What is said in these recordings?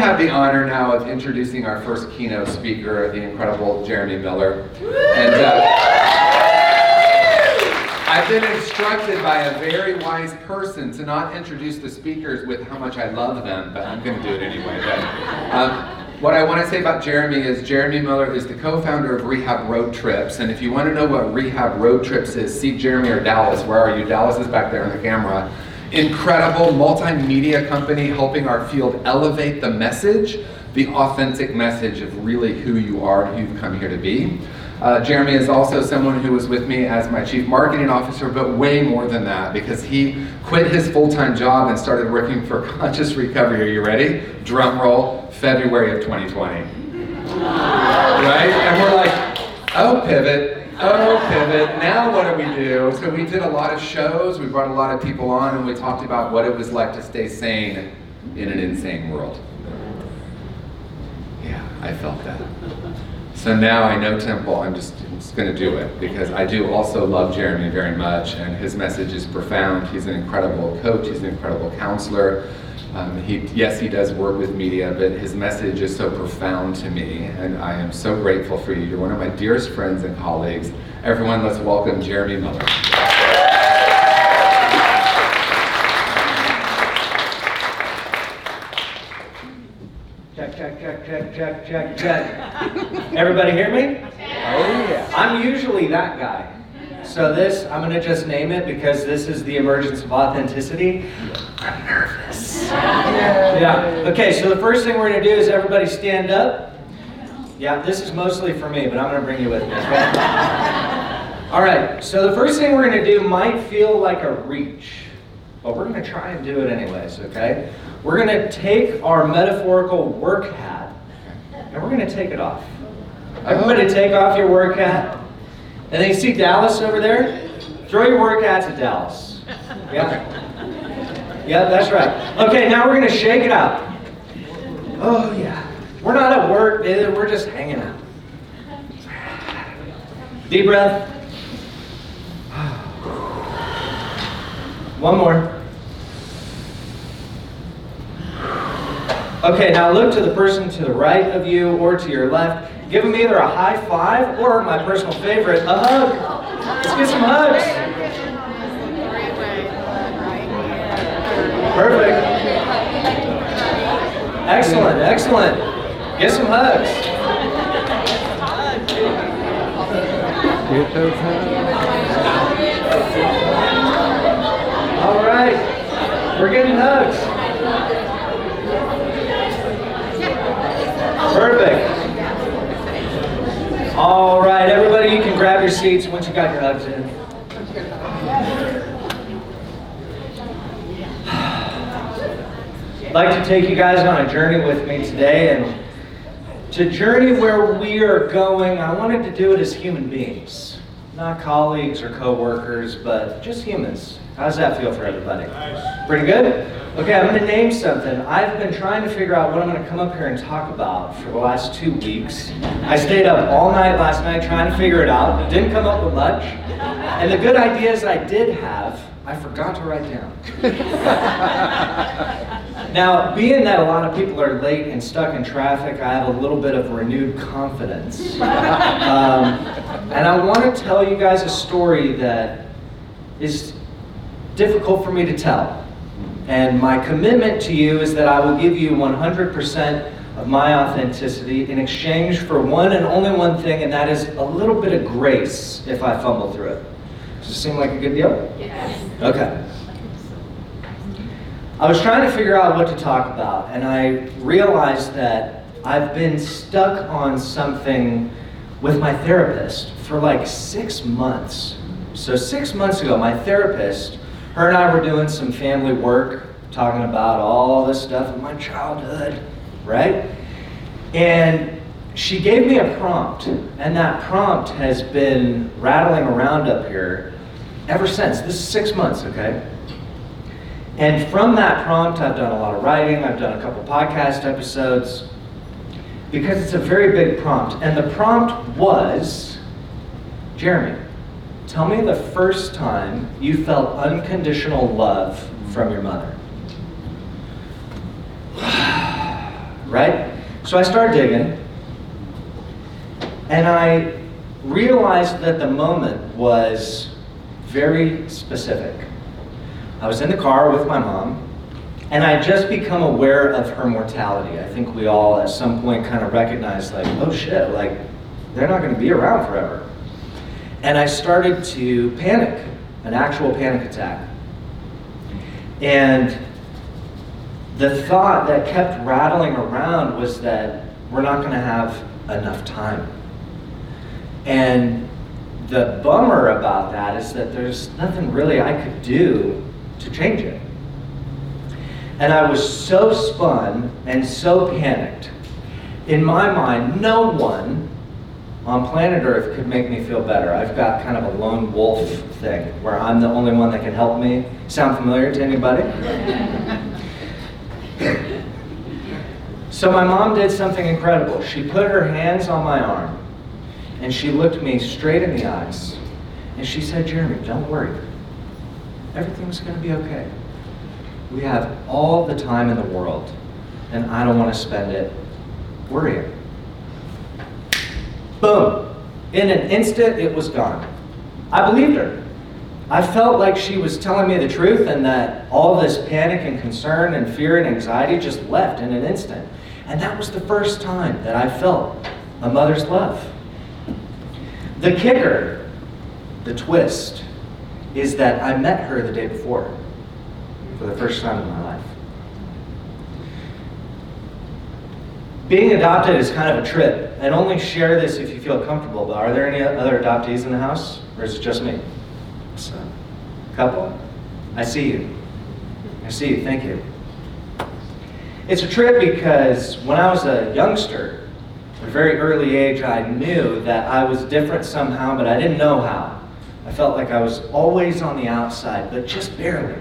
have the honor now of introducing our first keynote speaker, the incredible Jeremy Miller. And uh, I've been instructed by a very wise person to not introduce the speakers with how much I love them, but I'm going to do it anyway. But, um, what I want to say about Jeremy is Jeremy Miller is the co-founder of Rehab Road Trips, and if you want to know what Rehab Road Trips is, see Jeremy or Dallas. Where are you? Dallas is back there on the camera. Incredible multimedia company helping our field elevate the message, the authentic message of really who you are and who you've come here to be. Uh, Jeremy is also someone who was with me as my chief marketing officer, but way more than that because he quit his full time job and started working for Conscious Recovery. Are you ready? Drum roll February of 2020. Right? And we're like, oh, pivot, oh, pivot, now what do we do? So we did a lot of shows, we brought a lot of people on, and we talked about what it was like to stay sane in an insane world. Yeah, I felt that. So now I know Temple, I'm just, just going to do it because I do also love Jeremy very much, and his message is profound. He's an incredible coach, he's an incredible counselor. Um, he, yes, he does work with media, but his message is so profound to me, and I am so grateful for you. You're one of my dearest friends and colleagues. Everyone, let's welcome Jeremy Miller. Check, check, check, check, check, check, check. Everybody hear me? Oh, yeah. I'm usually that guy. So this, I'm going to just name it because this is the emergence of authenticity. I'm nervous. Yeah. Okay, so the first thing we're going to do is everybody stand up. Yeah, this is mostly for me, but I'm going to bring you with me. Okay? All right, so the first thing we're going to do might feel like a reach, but we're going to try and do it anyways, okay? We're going to take our metaphorical work hat and we're going to take it off. Everybody oh. take off your work hat. And then you see Dallas over there? Throw your work hat to Dallas. Yeah. Yeah, that's right. Okay, now we're going to shake it up. Oh, yeah. We're not at work, we're just hanging out. Deep breath. One more. Okay, now look to the person to the right of you or to your left. Give them either a high five or, my personal favorite, a hug. Let's get some hugs. Perfect. Excellent, excellent. Get some hugs. Get those hugs. All right. We're getting hugs. Perfect. All right, everybody, you can grab your seats once you got your hugs in. I'd like to take you guys on a journey with me today, and to journey where we are going, I wanted to do it as human beings, not colleagues or co-workers, but just humans. How does that feel for everybody? Nice. Pretty good? Okay, I'm going to name something. I've been trying to figure out what I'm going to come up here and talk about for the last two weeks. I stayed up all night last night trying to figure it out. Didn't come up with much. And the good ideas I did have, I forgot to write down. now, being that a lot of people are late and stuck in traffic, I have a little bit of renewed confidence. Um, and I want to tell you guys a story that is difficult for me to tell. And my commitment to you is that I will give you 100% of my authenticity in exchange for one and only one thing, and that is a little bit of grace if I fumble through it. Does it seem like a good deal? Yes. Okay. I was trying to figure out what to talk about, and I realized that I've been stuck on something with my therapist for like six months. So, six months ago, my therapist her and I were doing some family work, talking about all this stuff in my childhood, right? And she gave me a prompt, and that prompt has been rattling around up here ever since. This is six months, okay? And from that prompt, I've done a lot of writing, I've done a couple podcast episodes, because it's a very big prompt. And the prompt was Jeremy, Tell me the first time you felt unconditional love from your mother. right? So I started digging, and I realized that the moment was very specific. I was in the car with my mom, and I had just become aware of her mortality. I think we all at some point kind of recognized, like, oh shit, like, they're not going to be around forever. And I started to panic, an actual panic attack. And the thought that kept rattling around was that we're not going to have enough time. And the bummer about that is that there's nothing really I could do to change it. And I was so spun and so panicked. In my mind, no one on planet Earth could make me feel better. I've got kind of a lone wolf thing where I'm the only one that can help me. Sound familiar to anybody? so my mom did something incredible. She put her hands on my arm and she looked me straight in the eyes and she said, Jeremy, don't worry. Everything's going to be okay. We have all the time in the world, and I don't want to spend it worrying. Boom. In an instant, it was gone. I believed her. I felt like she was telling me the truth and that all this panic and concern and fear and anxiety just left in an instant. And that was the first time that I felt a mother's love. The kicker, the twist, is that I met her the day before for the first time in my life. Being adopted is kind of a trip, and only share this if you feel comfortable. But are there any other adoptees in the house, or is it just me? So, couple? I see you. I see you. Thank you. It's a trip because when I was a youngster, at a very early age, I knew that I was different somehow, but I didn't know how. I felt like I was always on the outside, but just barely.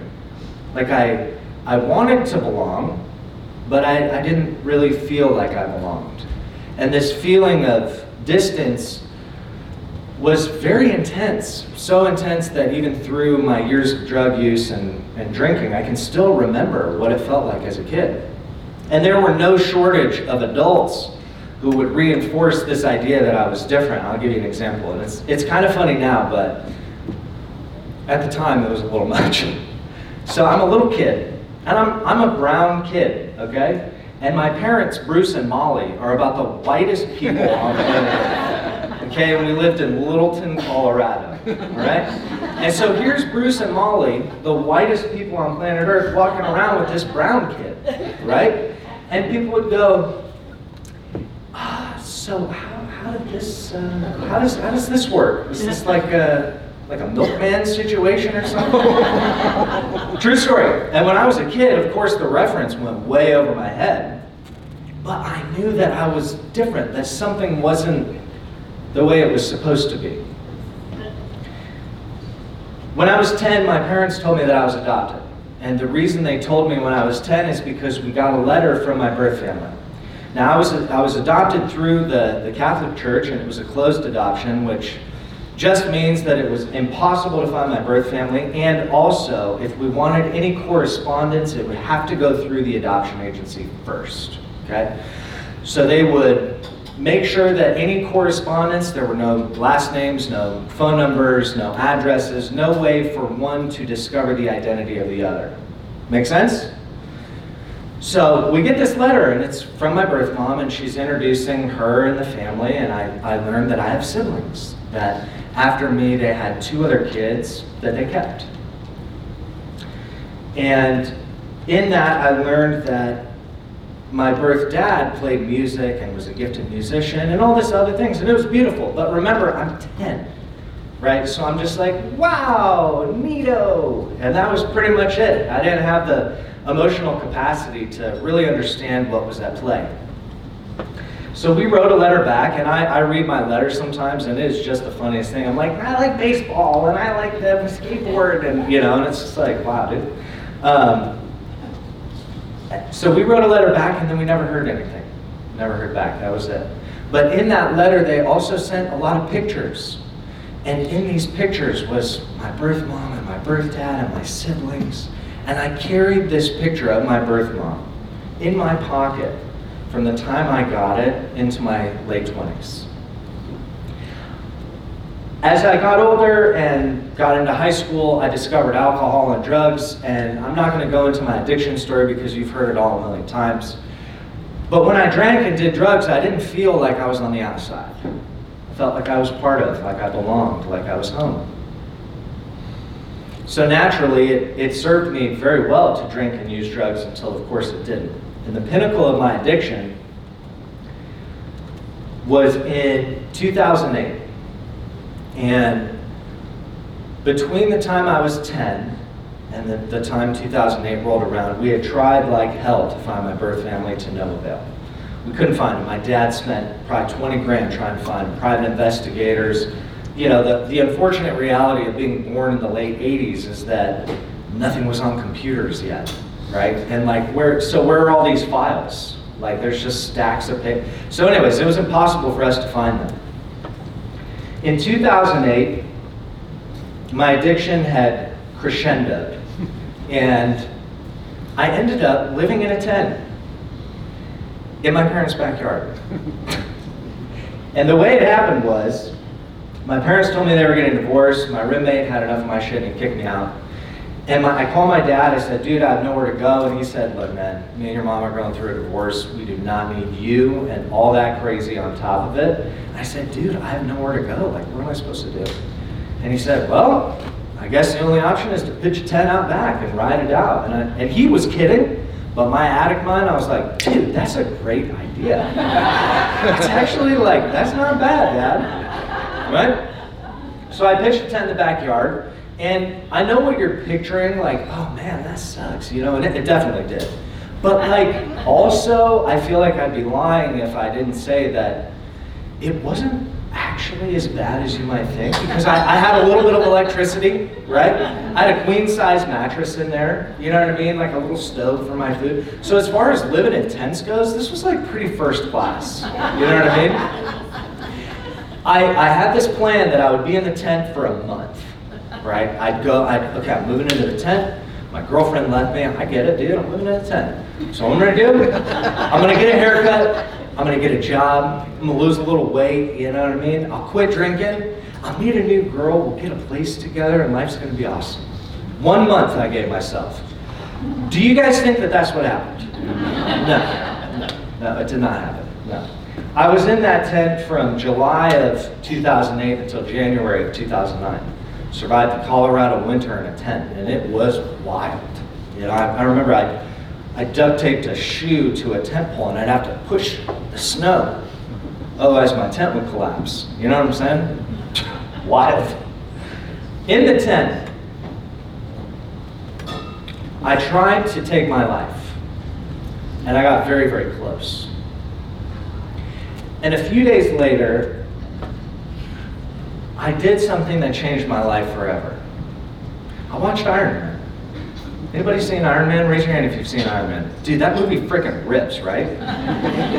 Like I, I wanted to belong, but I, I didn't really feel like I belonged. And this feeling of distance was very intense. So intense that even through my years of drug use and, and drinking, I can still remember what it felt like as a kid. And there were no shortage of adults who would reinforce this idea that I was different. I'll give you an example. And it's, it's kind of funny now, but at the time it was a little much. So I'm a little kid, and I'm, I'm a brown kid, okay? And my parents, Bruce and Molly, are about the whitest people on planet Earth. Okay, and we lived in Littleton, Colorado. All right? And so here's Bruce and Molly, the whitest people on planet Earth, walking around with this brown kid, right? And people would go, so how, how did this, uh, how does how does this work? Is this like a like a milkman situation or something? True story. And when I was a kid, of course, the reference went way over my head. But I knew that I was different, that something wasn't the way it was supposed to be. When I was 10, my parents told me that I was adopted. And the reason they told me when I was 10 is because we got a letter from my birth family. Now, I was, I was adopted through the, the Catholic Church, and it was a closed adoption, which just means that it was impossible to find my birth family, and also, if we wanted any correspondence, it would have to go through the adoption agency first. Okay? So they would make sure that any correspondence, there were no last names, no phone numbers, no addresses, no way for one to discover the identity of the other. Make sense? So we get this letter, and it's from my birth mom, and she's introducing her and the family, and I, I learned that I have siblings. That after me, they had two other kids that they kept. And in that, I learned that my birth dad played music and was a gifted musician and all this other things, and it was beautiful. But remember, I'm 10, right? So I'm just like, wow, neato. And that was pretty much it. I didn't have the emotional capacity to really understand what was at play. So we wrote a letter back, and I, I read my letters sometimes, and it is just the funniest thing. I'm like, I like baseball, and I like the skateboard, and you know, and it's just like, wow, dude. Um, so we wrote a letter back, and then we never heard anything. Never heard back. That was it. But in that letter, they also sent a lot of pictures. And in these pictures was my birth mom and my birth dad and my siblings. And I carried this picture of my birth mom in my pocket from the time I got it into my late 20s. As I got older and got into high school, I discovered alcohol and drugs, and I'm not going to go into my addiction story because you've heard it all a million times. But when I drank and did drugs, I didn't feel like I was on the outside. I felt like I was part of, like I belonged, like I was home. So naturally, it, it served me very well to drink and use drugs until, of course, it didn't. And the pinnacle of my addiction was in 2008. And between the time I was 10 and the, the time 2008 rolled around, we had tried like hell to find my birth family to no avail. We couldn't find them. My dad spent probably 20 grand trying to find private investigators, you know, the, the unfortunate reality of being born in the late 80s is that nothing was on computers yet, right? And like, where, so where are all these files? Like, there's just stacks of paper. So, anyways, it was impossible for us to find them. In 2008, my addiction had crescendoed, and I ended up living in a tent in my parents' backyard. and the way it happened was, my parents told me they were getting divorced. My roommate had enough of my shit and he kicked me out. And my, I called my dad. I said, dude, I have nowhere to go. And he said, look, man, me and your mom are going through a divorce. We do not need you and all that crazy on top of it. And I said, dude, I have nowhere to go. Like, what am I supposed to do? And he said, well, I guess the only option is to pitch a tent out back and ride it out. And, I, and he was kidding. But my addict mind, I was like, dude, that's a great idea. it's actually like, that's not bad, Dad right? So I pitched a tent in the backyard, and I know what you're picturing, like, oh man, that sucks, you know, and it, it definitely did. But like, also, I feel like I'd be lying if I didn't say that it wasn't actually as bad as you might think because I, I, had a little bit of electricity, right? I had a queen size mattress in there, you know what I mean? Like a little stove for my food. So, as far as living in tents goes, this was like pretty first class, you know what I mean? I, I had this plan that I would be in the tent for a month, right? I'd go, I'd, okay, I'm moving into the tent. My girlfriend left me. I get it, dude. I'm moving in the tent. So I'm gonna do? I'm gonna get a haircut. I'm gonna get a job. I'm gonna lose a little weight. You know what I mean? I'll quit drinking. I'll meet a new girl. We'll get a place together, and life's gonna be awesome. One month I gave myself. Do you guys think that that's what happened? No, no, no. It did not happen. No. I was in that tent from July of 2008 until January of 2009. Survived the Colorado winter in a tent, and it was wild. You know, I, I remember I, I duct taped a shoe to a tent pole, and I'd have to push the snow, otherwise my tent would collapse. You know what I'm saying? wild. In the tent, I tried to take my life, and I got very, very close. And a few days later, I did something that changed my life forever. I watched Iron Man. Anybody seen Iron Man? Raise your hand if you've seen Iron Man. Dude, that movie freaking rips, right?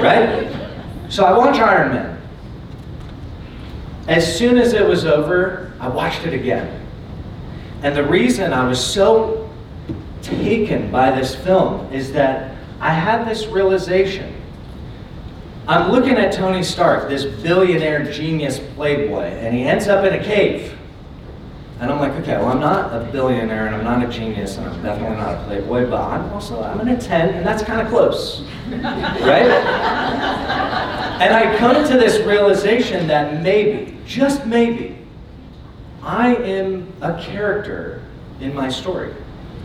right? So I watched Iron Man. As soon as it was over, I watched it again. And the reason I was so taken by this film is that I had this realization I'm looking at Tony Stark, this billionaire genius playboy, and he ends up in a cave. And I'm like, okay, well, I'm not a billionaire and I'm not a genius and I'm definitely not a playboy, but I'm also, I'm in a tent and that's kind of close. right? and I come to this realization that maybe, just maybe, I am a character in my story.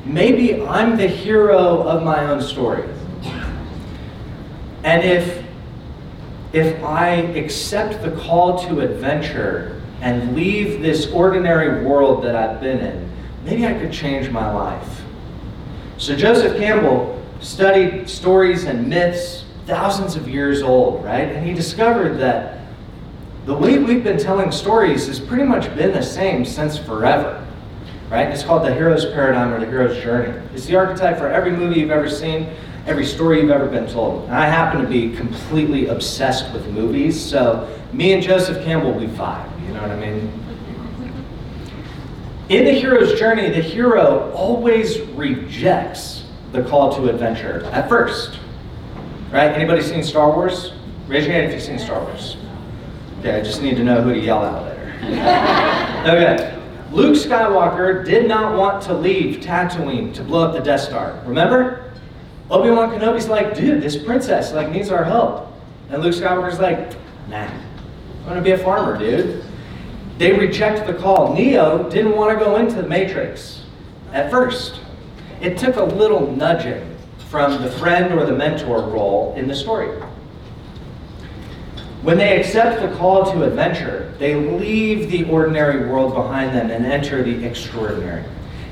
Maybe I'm the hero of my own story. And if if I accept the call to adventure and leave this ordinary world that I've been in, maybe I could change my life. So Joseph Campbell studied stories and myths thousands of years old, right? And he discovered that the way we've been telling stories has pretty much been the same since forever, right? It's called the hero's paradigm or the hero's journey. It's the archetype for every movie you've ever seen every story you've ever been told. And I happen to be completely obsessed with movies, so me and Joseph Campbell, will be vibe. You know what I mean? In the hero's journey, the hero always rejects the call to adventure at first. Right? Anybody seen Star Wars? Raise your hand if you've seen Star Wars. Okay, I just need to know who to yell at later. okay. Luke Skywalker did not want to leave Tatooine to blow up the Death Star. Remember? Obi-Wan Kenobi's like, dude, this princess like needs our help. And Luke Skywalker's like, nah, I'm gonna be a farmer, dude. They reject the call. Neo didn't want to go into the Matrix at first. It took a little nudging from the friend or the mentor role in the story. When they accept the call to adventure, they leave the ordinary world behind them and enter the extraordinary.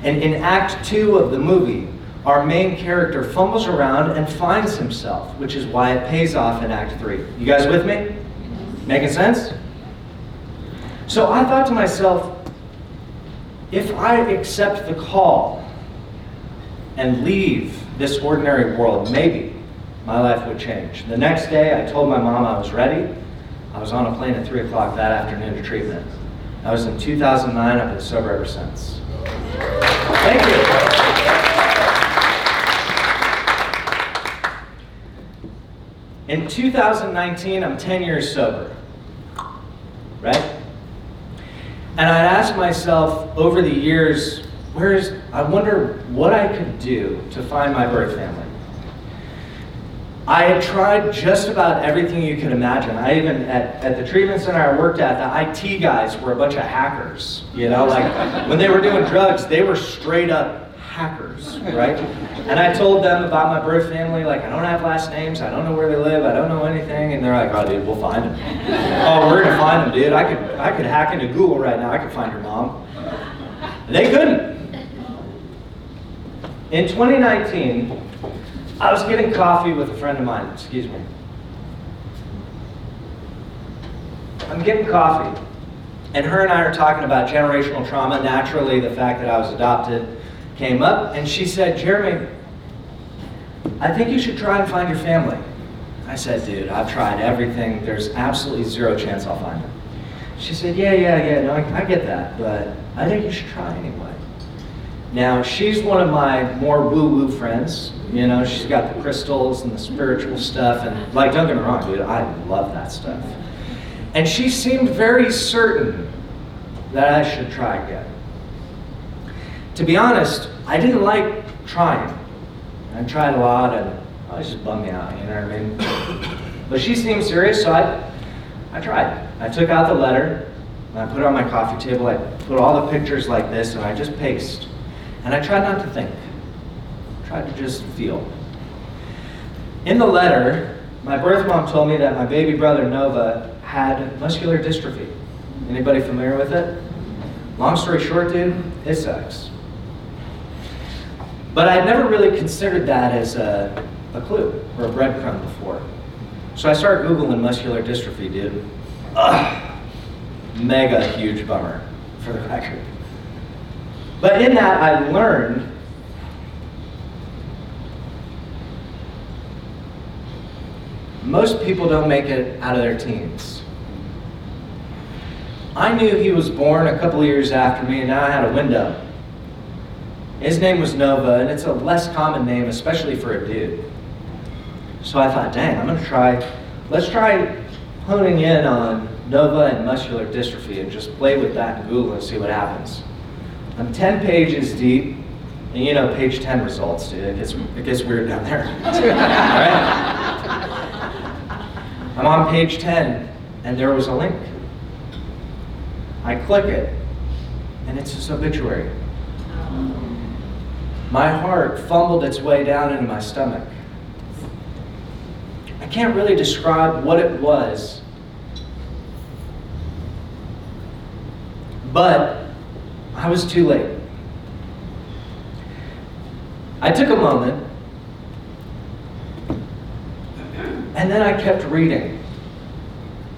And in Act Two of the movie, our main character fumbles around and finds himself, which is why it pays off in Act Three. You guys with me? Making sense? So I thought to myself, if I accept the call and leave this ordinary world, maybe my life would change. The next day, I told my mom I was ready. I was on a plane at 3 o'clock that afternoon to treatment. That was in 2009. I've been sober ever since. Thank you. In 2019, I'm 10 years sober. Right? And I'd ask myself over the years, where's, I wonder what I could do to find my birth family. I had tried just about everything you could imagine. I even, at, at the treatment center I worked at, the IT guys were a bunch of hackers. You know, like when they were doing drugs, they were straight up hackers, right? And I told them about my birth family, like, I don't have last names, I don't know where they live, I don't know anything, and they're like, oh, dude, we'll find them. oh, we're gonna find them, dude. I could, I could hack into Google right now, I could find your mom. They couldn't. In 2019, I was getting coffee with a friend of mine, excuse me. I'm getting coffee, and her and I are talking about generational trauma. Naturally, the fact that I was adopted came up, and she said, Jeremy, I think you should try and find your family. I said, dude, I've tried everything. There's absolutely zero chance I'll find them. She said, yeah, yeah, yeah, no, I, I get that, but I think you should try anyway. Now, she's one of my more woo-woo friends. You know, she's got the crystals and the spiritual stuff, and like, don't get me wrong, dude, I love that stuff. And she seemed very certain that I should try again. To be honest, I didn't like trying. I tried a lot and oh, it just bummed me out, you know what I mean? but she seemed serious, so I, I tried. I took out the letter, and I put it on my coffee table, I put all the pictures like this, and I just paced. And I tried not to think. I tried to just feel. In the letter, my birth mom told me that my baby brother Nova had muscular dystrophy. Anybody familiar with it? Long story short, dude, it sucks. But I'd never really considered that as a, a clue or a breadcrumb before. So I started Googling muscular dystrophy, dude. Ugh, mega huge bummer, for the record. But in that, I learned most people don't make it out of their teens. I knew he was born a couple years after me, and now I had a window. His name was Nova, and it's a less common name, especially for a dude. So I thought, dang, I'm gonna try, let's try honing in on Nova and muscular dystrophy and just play with that in Google and see what happens. I'm 10 pages deep, and you know, page 10 results, dude. It gets, it gets weird down there. I'm on page 10, and there was a link. I click it, and it's this obituary. Oh. My heart fumbled its way down into my stomach. I can't really describe what it was, but I was too late. I took a moment, and then I kept reading.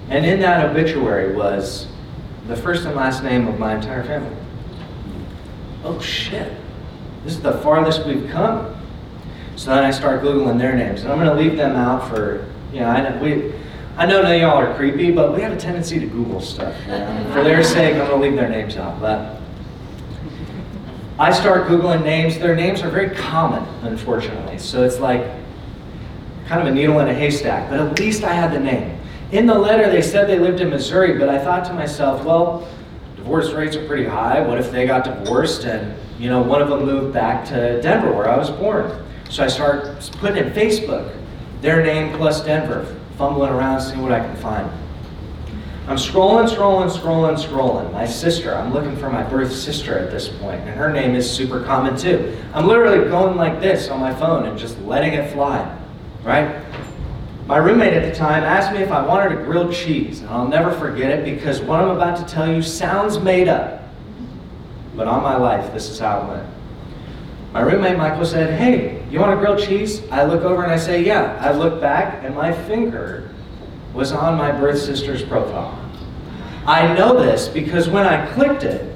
And in that obituary was the first and last name of my entire family. Oh shit, this is the farthest we've come. So then I start Googling their names, and I'm going to leave them out for, you know, I know, we, I know none of y'all are creepy, but we have a tendency to Google stuff. For their sake, I'm going to leave their names out. But I start Googling names. Their names are very common, unfortunately. So it's like kind of a needle in a haystack, but at least I had the name. In the letter, they said they lived in Missouri, but I thought to myself, well, divorce rates are pretty high. What if they got divorced and, you know, one of them moved back to Denver where I was born? So I start putting in Facebook, their name plus Denver, fumbling around, seeing what I can find. I'm scrolling, scrolling, scrolling, scrolling. My sister, I'm looking for my birth sister at this point, and her name is super common too. I'm literally going like this on my phone and just letting it fly, right? My roommate at the time asked me if I wanted a grilled cheese, and I'll never forget it because what I'm about to tell you sounds made up. But on my life, this is how it went. My roommate Michael said, Hey, you want a grilled cheese? I look over and I say, Yeah. I look back, and my finger was on my birth sister's profile. I know this because when I clicked it,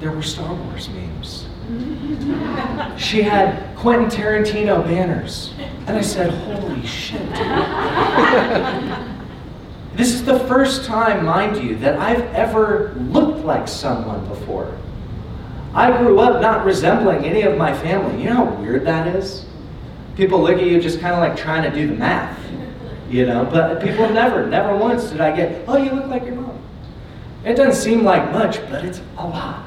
there were Star Wars memes. She had Quentin Tarantino banners. And I said, Holy shit. this is the first time, mind you, that I've ever looked like someone before. I grew up not resembling any of my family. You know how weird that is? People look at you just kind of like trying to do the math you know. But people never, never once did I get, oh, you look like your mom. It doesn't seem like much, but it's a lot.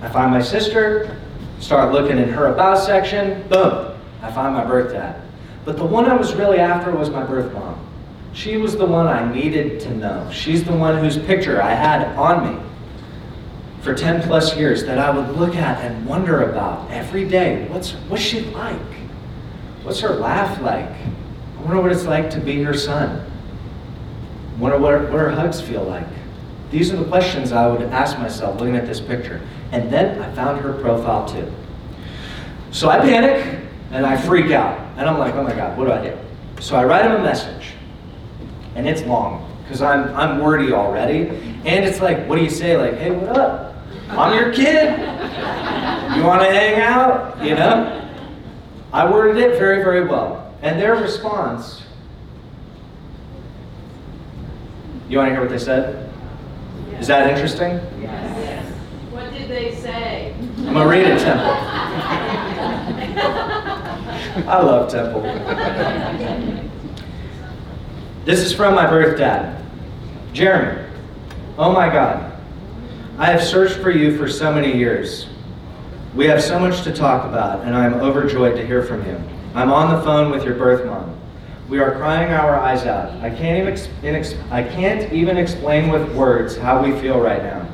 I find my sister, start looking in her about section, boom, I find my birth dad. But the one I was really after was my birth mom. She was the one I needed to know. She's the one whose picture I had on me for 10 plus years that I would look at and wonder about every day. What's, what's she like? What's her laugh like? I wonder what it's like to be her son. I wonder what, what her hugs feel like. These are the questions I would ask myself looking at this picture. And then I found her profile too. So I panic and I freak out. And I'm like, oh my God, what do I do? So I write him a message. And it's long because I'm, I'm wordy already. And it's like, what do you say? Like, hey, what up? I'm your kid. You want to hang out? You know? I worded it very, very well. And their response you want to hear what they said? Is that interesting? Yes. What did they say? I'm going to read it, Temple. I love Temple. This is from my birth dad, Jeremy. Oh my God. I have searched for you for so many years. We have so much to talk about, and I am overjoyed to hear from you. I'm on the phone with your birth mom. We are crying our eyes out. I can't even, I can't even explain with words how we feel right now.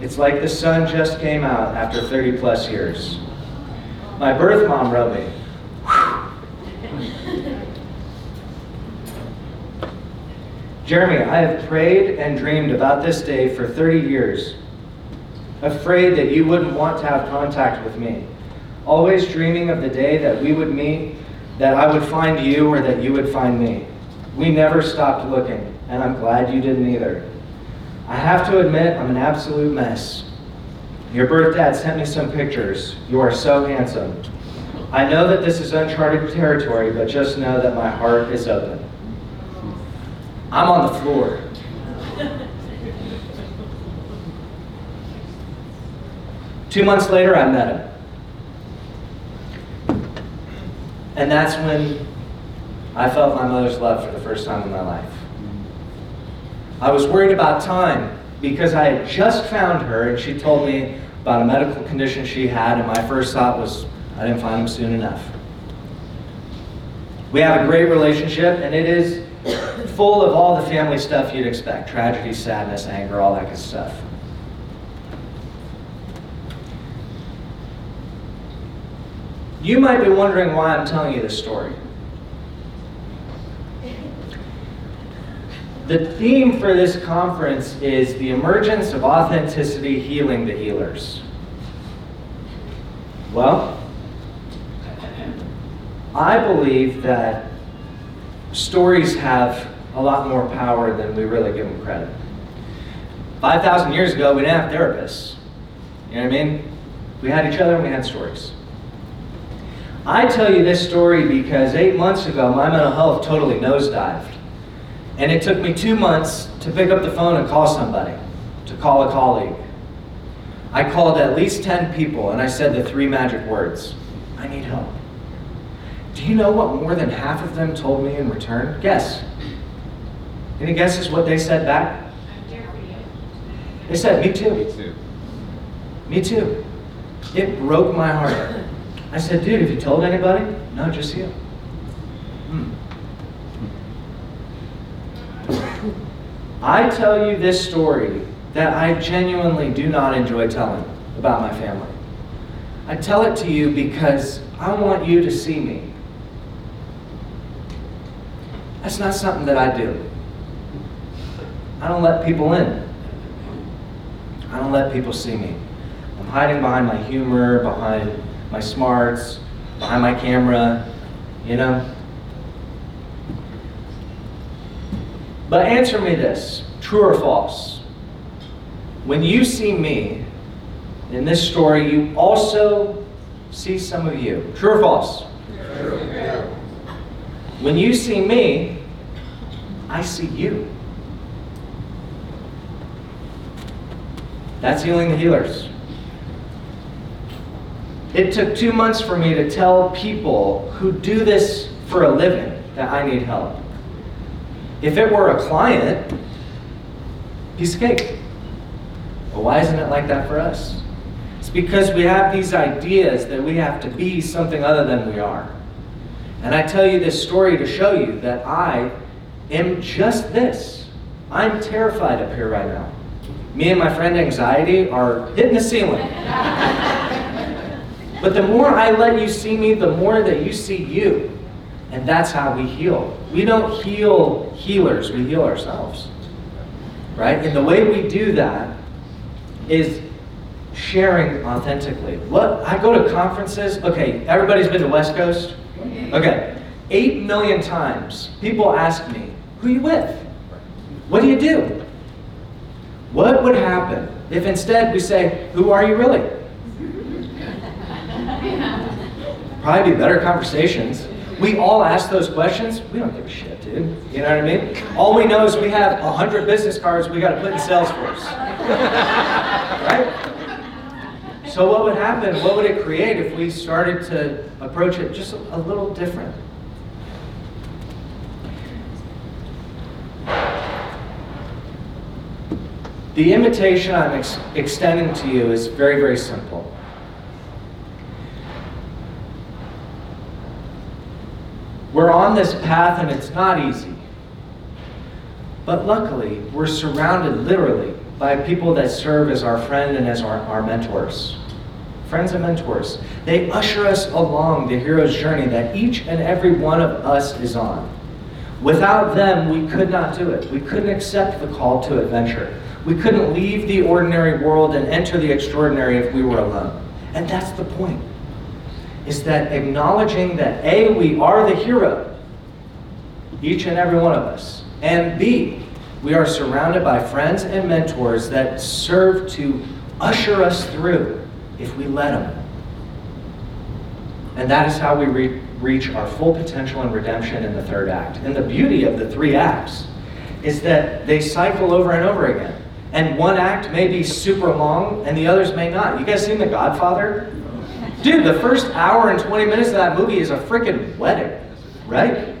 It's like the sun just came out after 30 plus years. My birth mom wrote me. Jeremy, I have prayed and dreamed about this day for 30 years afraid that you wouldn't want to have contact with me, always dreaming of the day that we would meet, that I would find you or that you would find me. We never stopped looking, and I'm glad you didn't either. I have to admit, I'm an absolute mess. Your birth dad sent me some pictures. You are so handsome. I know that this is uncharted territory, but just know that my heart is open. I'm on the floor. Two months later, I met him. And that's when I felt my mother's love for the first time in my life. I was worried about time because I had just found her and she told me about a medical condition she had, and my first thought was, I didn't find him soon enough. We have a great relationship, and it is full of all the family stuff you'd expect tragedy, sadness, anger, all that good stuff. You might be wondering why I'm telling you this story. The theme for this conference is the emergence of authenticity healing the healers. Well, I believe that stories have a lot more power than we really give them credit. 5,000 years ago, we didn't have therapists. You know what I mean? We had each other and we had stories. I tell you this story because eight months ago, my mental health totally nosedived. And it took me two months to pick up the phone and call somebody, to call a colleague. I called at least 10 people and I said the three magic words I need help. Do you know what more than half of them told me in return? Guess. Any guesses what they said back? They said, Me too. Me too. Me too. It broke my heart. I said, Dude, have you told anybody? No, just you. Hmm. I tell you this story that I genuinely do not enjoy telling about my family. I tell it to you because I want you to see me. That's not something that I do. I don't let people in. I don't let people see me. I'm hiding behind my humor, behind my smarts, behind my camera, you know? But answer me this true or false? When you see me in this story, you also see some of you. True or false? True. When you see me, I see you. That's healing the healers. It took two months for me to tell people who do this for a living that I need help. If it were a client, piece of cake. But why isn't it like that for us? It's because we have these ideas that we have to be something other than we are. And I tell you this story to show you that I am just this. I'm terrified up here right now. Me and my friend Anxiety are hitting the ceiling. but the more I let you see me, the more that you see you. And that's how we heal. We don't heal healers, we heal ourselves. Right? And the way we do that is sharing authentically. What I go to conferences, okay, everybody's been to West Coast? Okay. Eight million times people ask me, who you with? What do you do? What would happen if instead we say, who are you really? Probably be better conversations. We all ask those questions. We don't give a shit, dude. You know what I mean? All we know is we have 100 business cards we got to put in Salesforce. right? So, what would happen? What would it create if we started to approach it just a, little different? The invitation I'm ex- extending to you is very, very simple. We're on this path and it's not easy. But luckily, we're surrounded literally by people that serve as our friend and as our, our mentors. Friends and mentors. They usher us along the hero's journey that each and every one of us is on. Without them, we could not do it. We couldn't accept the call to adventure. We couldn't leave the ordinary world and enter the extraordinary if we were alone. And that's the point. Is that acknowledging that A, we are the hero, each and every one of us, and B, we are surrounded by friends and mentors that serve to usher us through if we let them. And that is how we re- reach our full potential and redemption in the third act. And the beauty of the three acts is that they cycle over and over again. And one act may be super long and the others may not. You guys seen The Godfather? Dude, the first hour and 20 minutes of that movie is a freaking wedding, right?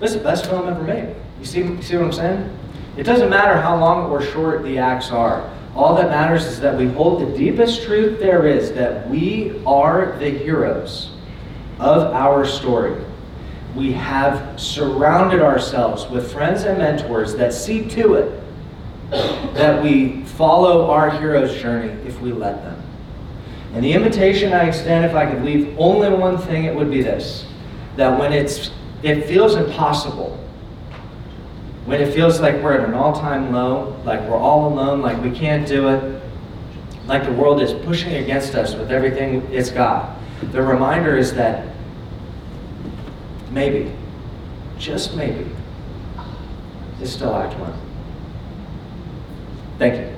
This is the best film ever made. You see, see what I'm saying? It doesn't matter how long or short the acts are. All that matters is that we hold the deepest truth there is that we are the heroes of our story. We have surrounded ourselves with friends and mentors that see to it that we follow our hero's journey if we let them. And the invitation I extend, if I could leave only one thing, it would be this that when it's, it feels impossible, when it feels like we're at an all time low, like we're all alone, like we can't do it, like the world is pushing against us with everything it's got, the reminder is that maybe, just maybe, is still Act One. Thank you,